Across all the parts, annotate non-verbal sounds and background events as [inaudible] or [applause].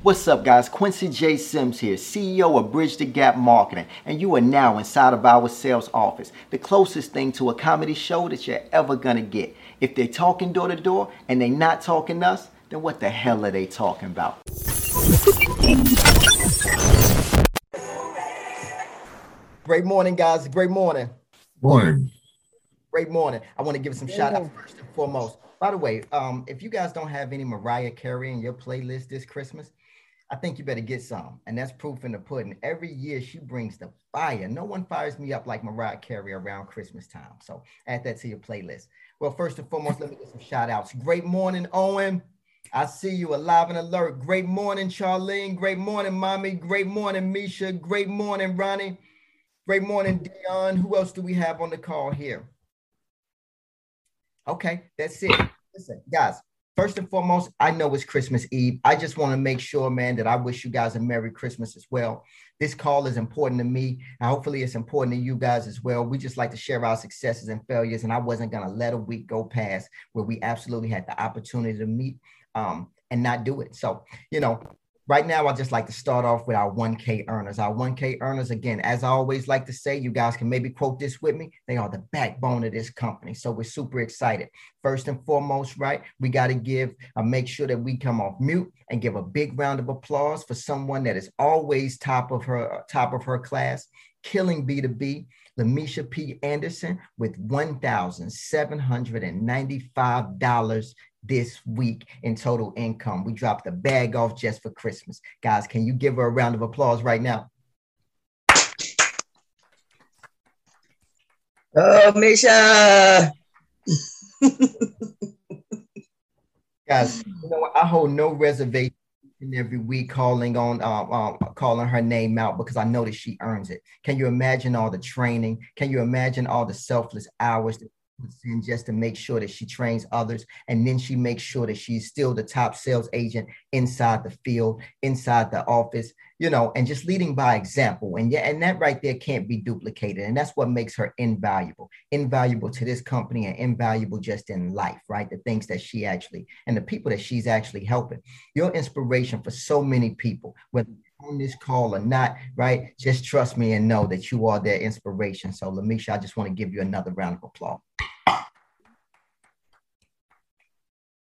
What's up, guys? Quincy J. Sims here, CEO of Bridge the Gap Marketing, and you are now inside of our sales office, the closest thing to a comedy show that you're ever gonna get. If they're talking door to door and they're not talking us, then what the hell are they talking about? Great morning, guys. Great morning. Morning. Great morning. I want to give some shout outs first and foremost. By the way, um, if you guys don't have any Mariah Carey in your playlist this Christmas, I think you better get some. And that's proof in the pudding. Every year she brings the fire. No one fires me up like Mariah Carey around Christmas time. So add that to your playlist. Well, first and foremost, let me get some shout outs. Great morning, Owen. I see you alive and alert. Great morning, Charlene. Great morning, Mommy. Great morning, Misha. Great morning, Ronnie. Great morning, Dion. Who else do we have on the call here? Okay, that's it. Listen, guys, First and foremost, I know it's Christmas Eve. I just want to make sure, man, that I wish you guys a Merry Christmas as well. This call is important to me, and hopefully it's important to you guys as well. We just like to share our successes and failures, and I wasn't going to let a week go past where we absolutely had the opportunity to meet um, and not do it. So, you know, right now, I just like to start off with our 1K earners. Our 1K earners, again, as I always like to say, you guys can maybe quote this with me. They are the backbone of this company. So we're super excited. First and foremost, right, we got to give, uh, make sure that we come off mute and give a big round of applause for someone that is always top of her top of her class, killing B2B. Lamisha P. Anderson with $1,795 this week in total income. We dropped the bag off just for Christmas. Guys, can you give her a round of applause right now? Oh, Misha. Guys, you know what? I hold no reservation every week calling on um, um, calling her name out because I know that she earns it. Can you imagine all the training? Can you imagine all the selfless hours that puts in just to make sure that she trains others and then she makes sure that she's still the top sales agent inside the field inside the office you know and just leading by example. And yeah and that right there can't be duplicated and that's what makes her invaluable invaluable to this company and invaluable just in life right? The things that she actually and the people that she's actually helping. Your inspiration for so many people whether on this call or not, right? Just trust me and know that you are their inspiration. So, Lamisha, I just want to give you another round of applause.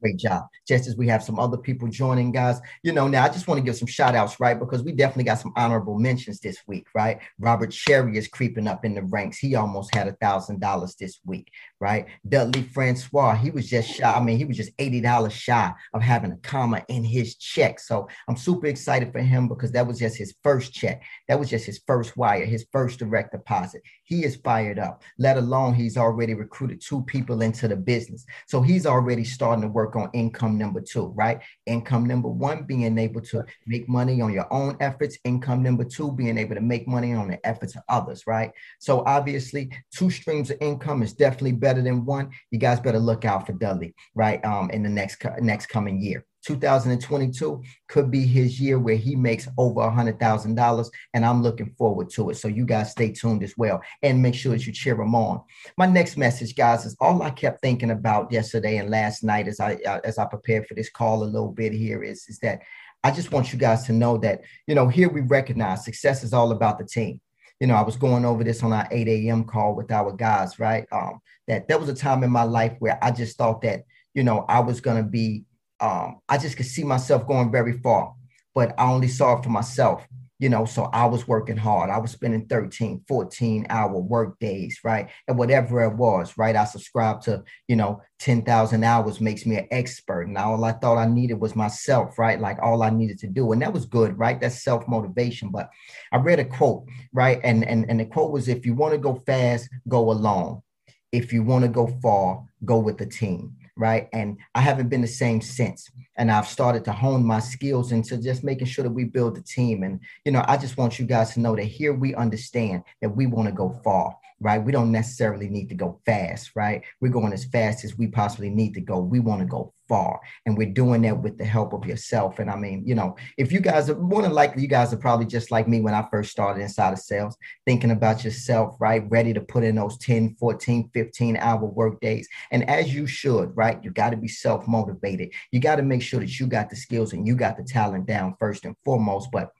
Great job. Just as we have some other people joining, guys. You know, now I just want to give some shout outs, right? Because we definitely got some honorable mentions this week, right? Robert Sherry is creeping up in the ranks. He almost had a thousand dollars this week, right? Dudley Francois, he was just shy. I mean, he was just $80 shy of having a comma in his check. So I'm super excited for him because that was just his first check. That was just his first wire, his first direct deposit. He is fired up, let alone he's already recruited two people into the business. So he's already starting to work on income number two, right? Income number one, being able to make money on your own efforts. Income number two, being able to make money on the efforts of others, right? So obviously, two streams of income is definitely better than one. You guys better look out for Dudley, right? Um, in the next next coming year. 2022 could be his year where he makes over a hundred thousand dollars, and I'm looking forward to it. So you guys stay tuned as well, and make sure that you cheer him on. My next message, guys, is all I kept thinking about yesterday and last night as I uh, as I prepared for this call a little bit here is is that I just want you guys to know that you know here we recognize success is all about the team. You know, I was going over this on our 8 a.m. call with our guys, right? Um, that there was a time in my life where I just thought that you know I was gonna be um, I just could see myself going very far, but I only saw it for myself, you know. So I was working hard. I was spending 13, 14 hour work days, right? And whatever it was, right? I subscribed to, you know, 10,000 hours makes me an expert. And all I thought I needed was myself, right? Like all I needed to do. And that was good, right? That's self motivation. But I read a quote, right? And, and, and the quote was if you want to go fast, go alone. If you want to go far, go with the team right? And I haven't been the same since. And I've started to hone my skills into just making sure that we build a team. And, you know, I just want you guys to know that here we understand that we want to go far right? We don't necessarily need to go fast, right? We're going as fast as we possibly need to go. We want to go far. And we're doing that with the help of yourself. And I mean, you know, if you guys are more than likely, you guys are probably just like me when I first started inside of sales, thinking about yourself, right? Ready to put in those 10, 14, 15 hour work days. And as you should, right? You got to be self motivated. You got to make sure that you got the skills and you got the talent down first and foremost. But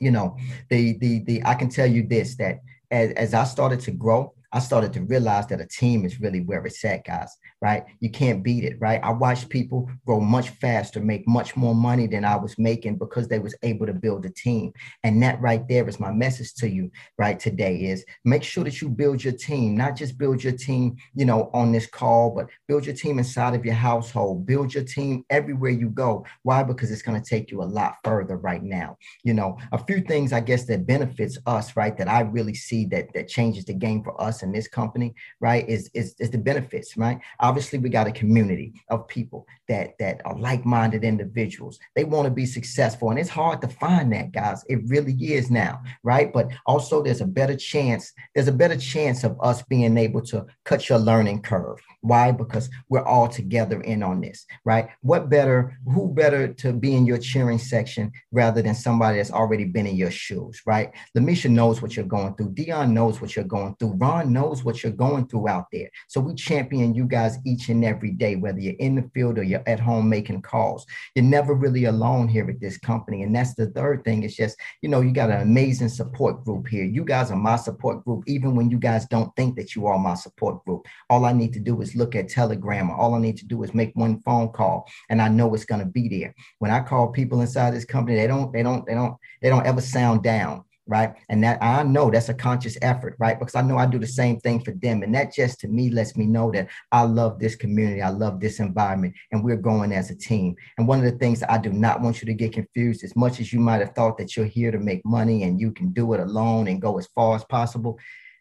you know, the the the I can tell you this that as, as I started to grow, I started to realize that a team is really where it's at, guys, right? You can't beat it, right? I watched people grow much faster, make much more money than I was making because they was able to build a team. And that right there is my message to you, right, today is make sure that you build your team, not just build your team, you know, on this call, but build your team inside of your household, build your team everywhere you go. Why? Because it's going to take you a lot further right now. You know, a few things I guess that benefits us, right, that I really see that that changes the game for us in this company, right, is, is, is the benefits, right? Obviously, we got a community of people that, that are like-minded individuals. They want to be successful. And it's hard to find that, guys. It really is now, right? But also there's a better chance, there's a better chance of us being able to cut your learning curve. Why? Because we're all together in on this, right? What better, who better to be in your cheering section rather than somebody that's already been in your shoes, right? Lamisha knows what you're going through. Dion knows what you're going through. Ron knows what you're going through out there. So we champion you guys each and every day, whether you're in the field or you're at home making calls. You're never really alone here at this company. And that's the third thing. It's just, you know, you got an amazing support group here. You guys are my support group, even when you guys don't think that you are my support group. All I need to do is look at Telegram. All I need to do is make one phone call and I know it's going to be there. When I call people inside this company, they don't, they don't, they don't, they don't ever sound down right? And that I know that's a conscious effort, right? Because I know I do the same thing for them. And that just to me lets me know that I love this community, I love this environment, and we're going as a team. And one of the things I do not want you to get confused, as much as you might have thought that you're here to make money and you can do it alone and go as far as possible.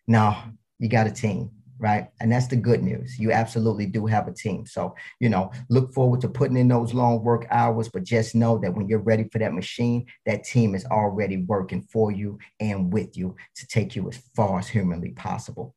Now you got a team right? And that's the good news. You absolutely do have a team. So, you know, look forward to putting in those long work hours, but just know that when you're ready for that machine, that team is already working for you and with you to take you as far as humanly possible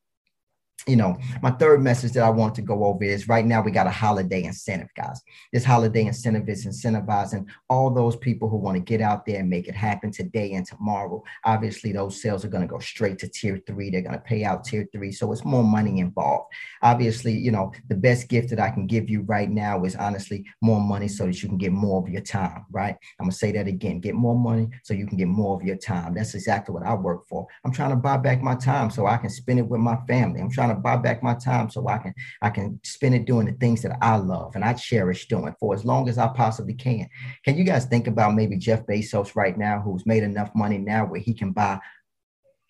you know, my third message that I want to go over is right now we got a holiday incentive, guys. This holiday incentive is incentivizing all those people who want to get out there and make it happen today and tomorrow. Obviously, those sales are going to go straight to tier three. They're going to pay out tier three. So it's more money involved. Obviously, you know, the best gift that I can give you right now is honestly more money so that you can get more of your time, right? I'm going to say that again get more money so you can get more of your time. That's exactly what I work for. I'm trying to buy back my time so I can spend it with my family. I'm trying to buy back my time so I can I can spend it doing the things that I love and I cherish doing for as long as I possibly can. Can you guys think about maybe Jeff Bezos right now, who's made enough money now where he can buy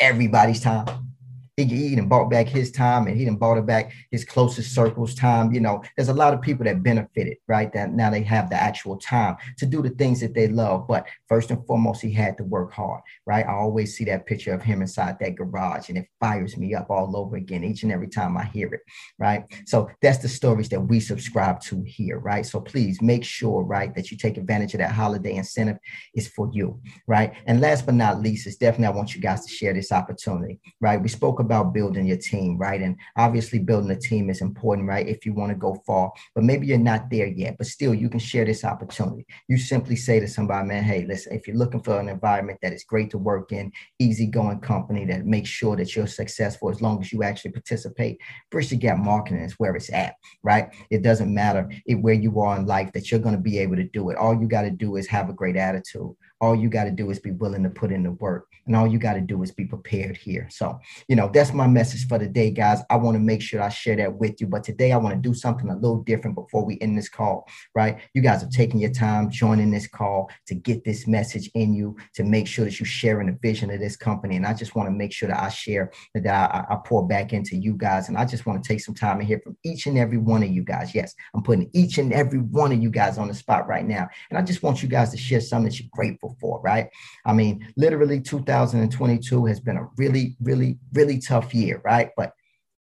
everybody's time? He, he done bought back his time and he done bought it back his closest circle's time. You know, there's a lot of people that benefited, right? That now they have the actual time to do the things that they love. But first and foremost, he had to work hard, right? I always see that picture of him inside that garage and it fires me up all over again each and every time I hear it, right? So that's the stories that we subscribe to here, right? So please make sure, right, that you take advantage of that holiday incentive is for you, right? And last but not least, is definitely I want you guys to share this opportunity, right? We spoke about building your team, right? And obviously, building a team is important, right? If you want to go far, but maybe you're not there yet, but still, you can share this opportunity. You simply say to somebody, man, hey, listen, if you're looking for an environment that is great to work in, easygoing company that makes sure that you're successful as long as you actually participate, the Gap Marketing is where it's at, right? It doesn't matter where you are in life that you're going to be able to do it. All you got to do is have a great attitude. All you got to do is be willing to put in the work. And all you got to do is be prepared here. So, you know, that's my message for the day, guys. I want to make sure I share that with you. But today I want to do something a little different before we end this call, right? You guys have taken your time joining this call to get this message in you, to make sure that you're sharing the vision of this company. And I just want to make sure that I share that I, I pour back into you guys. And I just want to take some time and hear from each and every one of you guys. Yes, I'm putting each and every one of you guys on the spot right now. And I just want you guys to share something that you're grateful for, right? I mean, literally 2022 has been a really, really, really tough year, right? But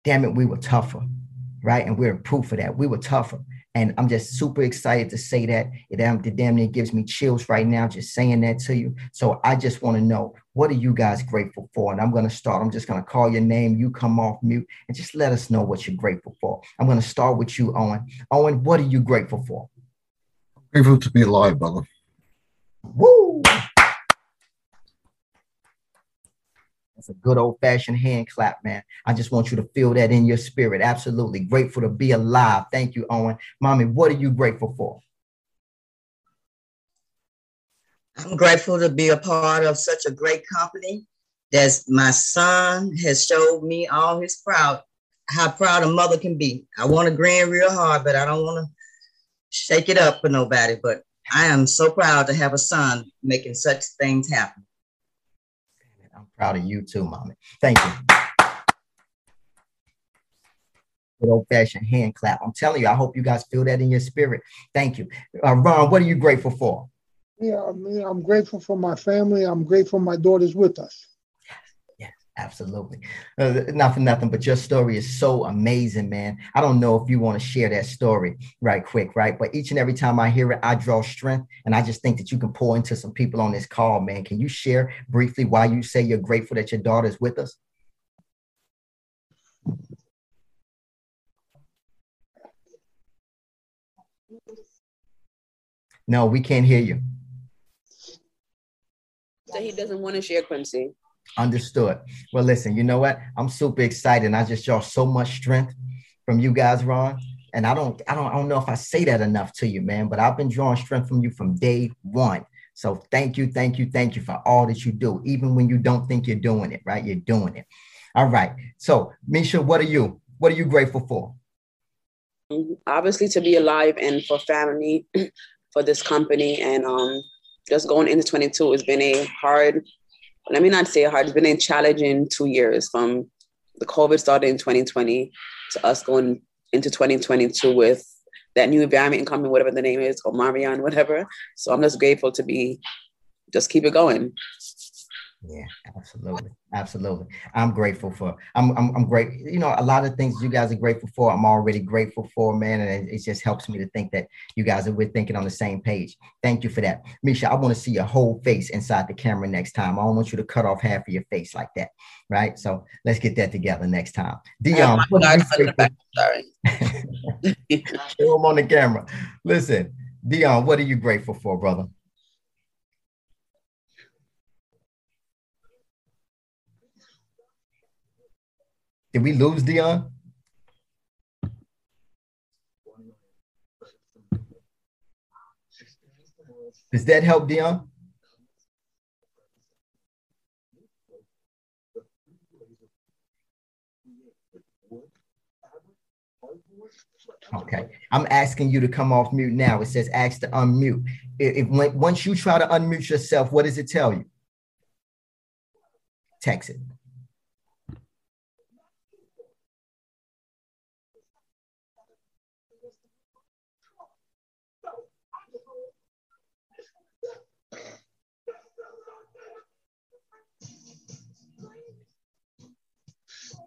damn it, we were tougher, right? And we're proof of that. We were tougher. And I'm just super excited to say that. It, um, it damn near gives me chills right now just saying that to you. So I just want to know What are you guys grateful for? And I'm going to start. I'm just going to call your name. You come off mute and just let us know what you're grateful for. I'm going to start with you, Owen. Owen, what are you grateful for? Grateful to be alive, brother. Woo! That's a good old fashioned hand clap, man. I just want you to feel that in your spirit. Absolutely. Grateful to be alive. Thank you, Owen. Mommy, what are you grateful for? I'm grateful to be a part of such a great company that my son has showed me all his proud, how proud a mother can be. I want to grin real hard, but I don't want to shake it up for nobody. But I am so proud to have a son making such things happen. Proud of you too, mommy. Thank you. Good old fashioned hand clap. I'm telling you, I hope you guys feel that in your spirit. Thank you. Uh, Ron, what are you grateful for? Yeah, I mean, I'm grateful for my family. I'm grateful my daughter's with us. Absolutely. Uh, not for nothing, but your story is so amazing, man. I don't know if you want to share that story right quick, right? But each and every time I hear it, I draw strength. And I just think that you can pour into some people on this call, man. Can you share briefly why you say you're grateful that your daughter is with us? No, we can't hear you. So he doesn't want to share Quincy. Understood. Well, listen, you know what? I'm super excited. I just draw so much strength from you guys, Ron. And I don't, I don't, I don't know if I say that enough to you, man. But I've been drawing strength from you from day one. So thank you, thank you, thank you for all that you do, even when you don't think you're doing it, right? You're doing it. All right. So, Misha, what are you? What are you grateful for? Obviously, to be alive and for family, [clears throat] for this company, and um, just going into 22 has been a hard, let me not say hard, it's been a challenging two years from the COVID started in 2020 to us going into 2022 with that new environment coming, whatever the name is, or Marion, whatever. So I'm just grateful to be, just keep it going. Yeah, absolutely. Absolutely. I'm grateful for, I'm, I'm, I'm great. You know, a lot of things you guys are grateful for, I'm already grateful for, man. And it, it just helps me to think that you guys are, we're thinking on the same page. Thank you for that. Misha, I want to see your whole face inside the camera next time. I don't want you to cut off half of your face like that. Right. So let's get that together next time. Dion, oh sorry. [laughs] Show him on the camera. Listen, Dion, what are you grateful for, brother? Did we lose Dion? Does that help, Dion? Okay, I'm asking you to come off mute now. It says ask to unmute. If, if once you try to unmute yourself, what does it tell you? Text it.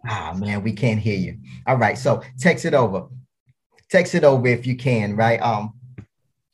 Ah, man, we can't hear you. All right, so text it over. Text it over if you can, right? Um,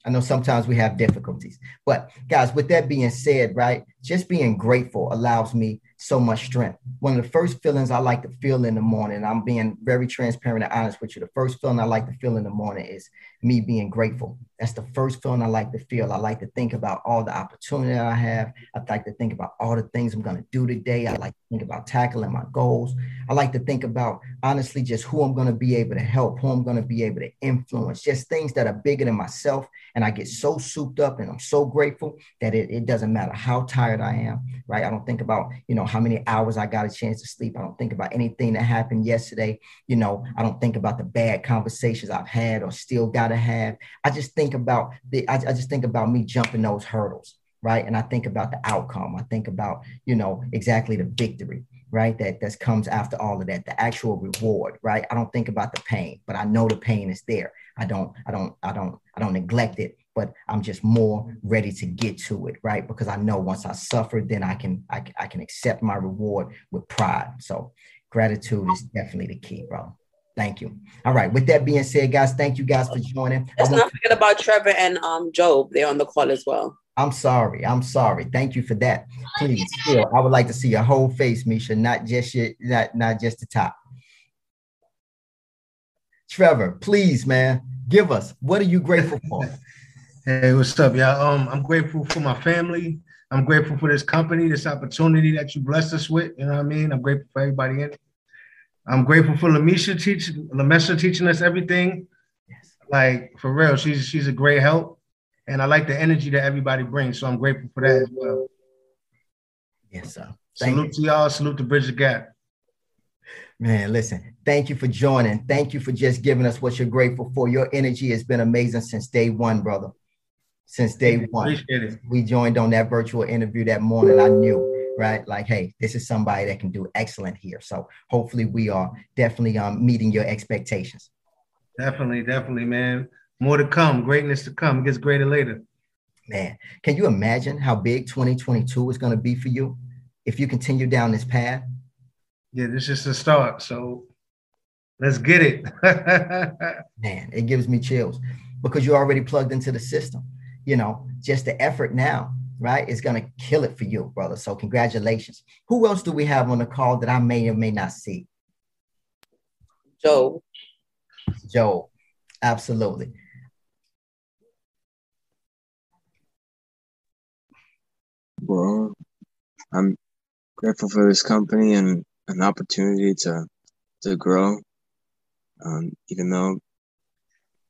I know sometimes we have difficulties, but guys, with that being said, right, just being grateful allows me so much strength. One of the first feelings I like to feel in the morning, I'm being very transparent and honest with you. The first feeling I like to feel in the morning is me being grateful. That's the first feeling I like to feel. I like to think about all the opportunity I have. I like to think about all the things I'm going to do today. I like to think about tackling my goals. I like to think about honestly just who I'm going to be able to help, who I'm going to be able to influence, just things that are bigger than myself. And I get so souped up and I'm so grateful that it, it doesn't matter how tired I am, right? I don't think about, you know, how many hours I got a chance to sleep. I don't think about anything that happened yesterday. You know, I don't think about the bad conversations I've had or still got to have. I just think about the, I, I just think about me jumping those hurdles, right? And I think about the outcome. I think about, you know, exactly the victory, right? That that comes after all of that, the actual reward, right? I don't think about the pain, but I know the pain is there. I don't, I don't, I don't, I don't neglect it, but I'm just more ready to get to it, right? Because I know once I suffer, then I can, I, I can accept my reward with pride. So gratitude is definitely the key, bro. Thank you. All right. With that being said, guys, thank you guys for joining. Let's not forget about Trevor and um Job. They're on the call as well. I'm sorry. I'm sorry. Thank you for that. Please, still, I would like to see your whole face, Misha, not just your, not, not just the top. Trevor, please, man, give us what are you grateful for? Hey, what's up, y'all? Um, I'm grateful for my family. I'm grateful for this company, this opportunity that you blessed us with. You know what I mean? I'm grateful for everybody in it. I'm grateful for Lamisha teaching Lamesha teaching us everything. Yes. Like for real, she's she's a great help. And I like the energy that everybody brings. So I'm grateful for that as well. Yes, sir. Thank salute you. to y'all. Salute to Bridge the Gap. Man, listen, thank you for joining. Thank you for just giving us what you're grateful for. Your energy has been amazing since day one, brother. Since day one. We joined on that virtual interview that morning. I knew right? Like, hey, this is somebody that can do excellent here. So hopefully we are definitely um, meeting your expectations. Definitely, definitely, man. More to come, greatness to come. It gets greater later. Man, can you imagine how big 2022 is going to be for you if you continue down this path? Yeah, this is the start. So let's get it. [laughs] man, it gives me chills because you're already plugged into the system. You know, just the effort now right, is going to kill it for you, brother. So congratulations. Who else do we have on the call that I may or may not see? Joe. Joe, absolutely. Well, I'm grateful for this company and an opportunity to to grow. Um, even though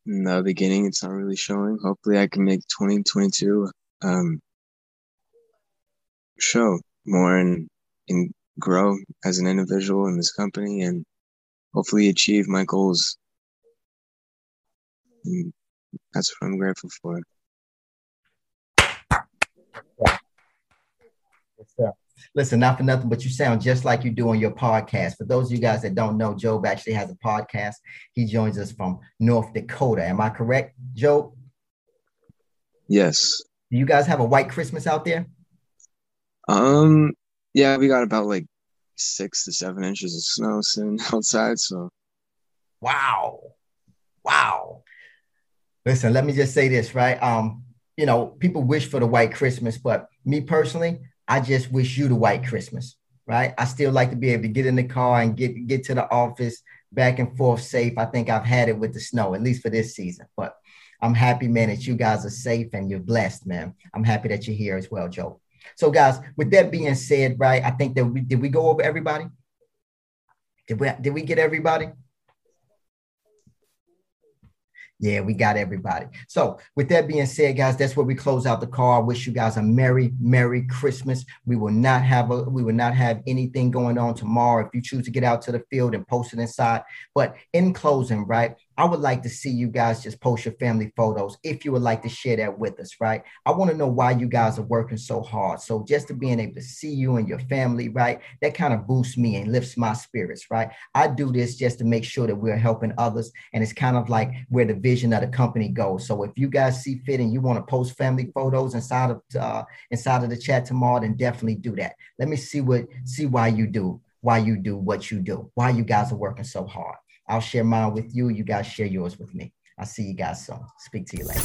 in the beginning it's not really showing. Hopefully, I can make 2022 um, show more and and grow as an individual in this company and hopefully achieve my goals. And that's what I'm grateful for. Listen, not for nothing, but you sound just like you do on your podcast. For those of you guys that don't know, Job actually has a podcast. He joins us from North Dakota. Am I correct, Job? Yes. Do you guys have a white Christmas out there? Um, yeah, we got about like six to seven inches of snow sitting [laughs] outside. So, wow, wow. Listen, let me just say this, right? Um, you know, people wish for the white Christmas, but me personally, I just wish you the white Christmas, right? I still like to be able to get in the car and get get to the office back and forth safe. I think I've had it with the snow, at least for this season. But I'm happy, man, that you guys are safe and you're blessed, man. I'm happy that you're here as well, Joe. So, guys, with that being said, right, I think that we did we go over everybody. Did we did we get everybody? Yeah, we got everybody. So, with that being said, guys, that's where we close out the call. I wish you guys a merry, merry Christmas. We will not have a we will not have anything going on tomorrow if you choose to get out to the field and post it inside. But in closing, right, I would like to see you guys just post your family photos if you would like to share that with us, right? I want to know why you guys are working so hard. So just to being able to see you and your family, right? That kind of boosts me and lifts my spirits, right? I do this just to make sure that we're helping others. And it's kind of like where the vision of the company goes. So if you guys see fit and you want to post family photos inside of uh, inside of the chat tomorrow, then definitely do that. Let me see what see why you do why you do what you do, why you guys are working so hard. I'll share mine with you. You guys share yours with me. I'll see you guys soon. Speak to you later.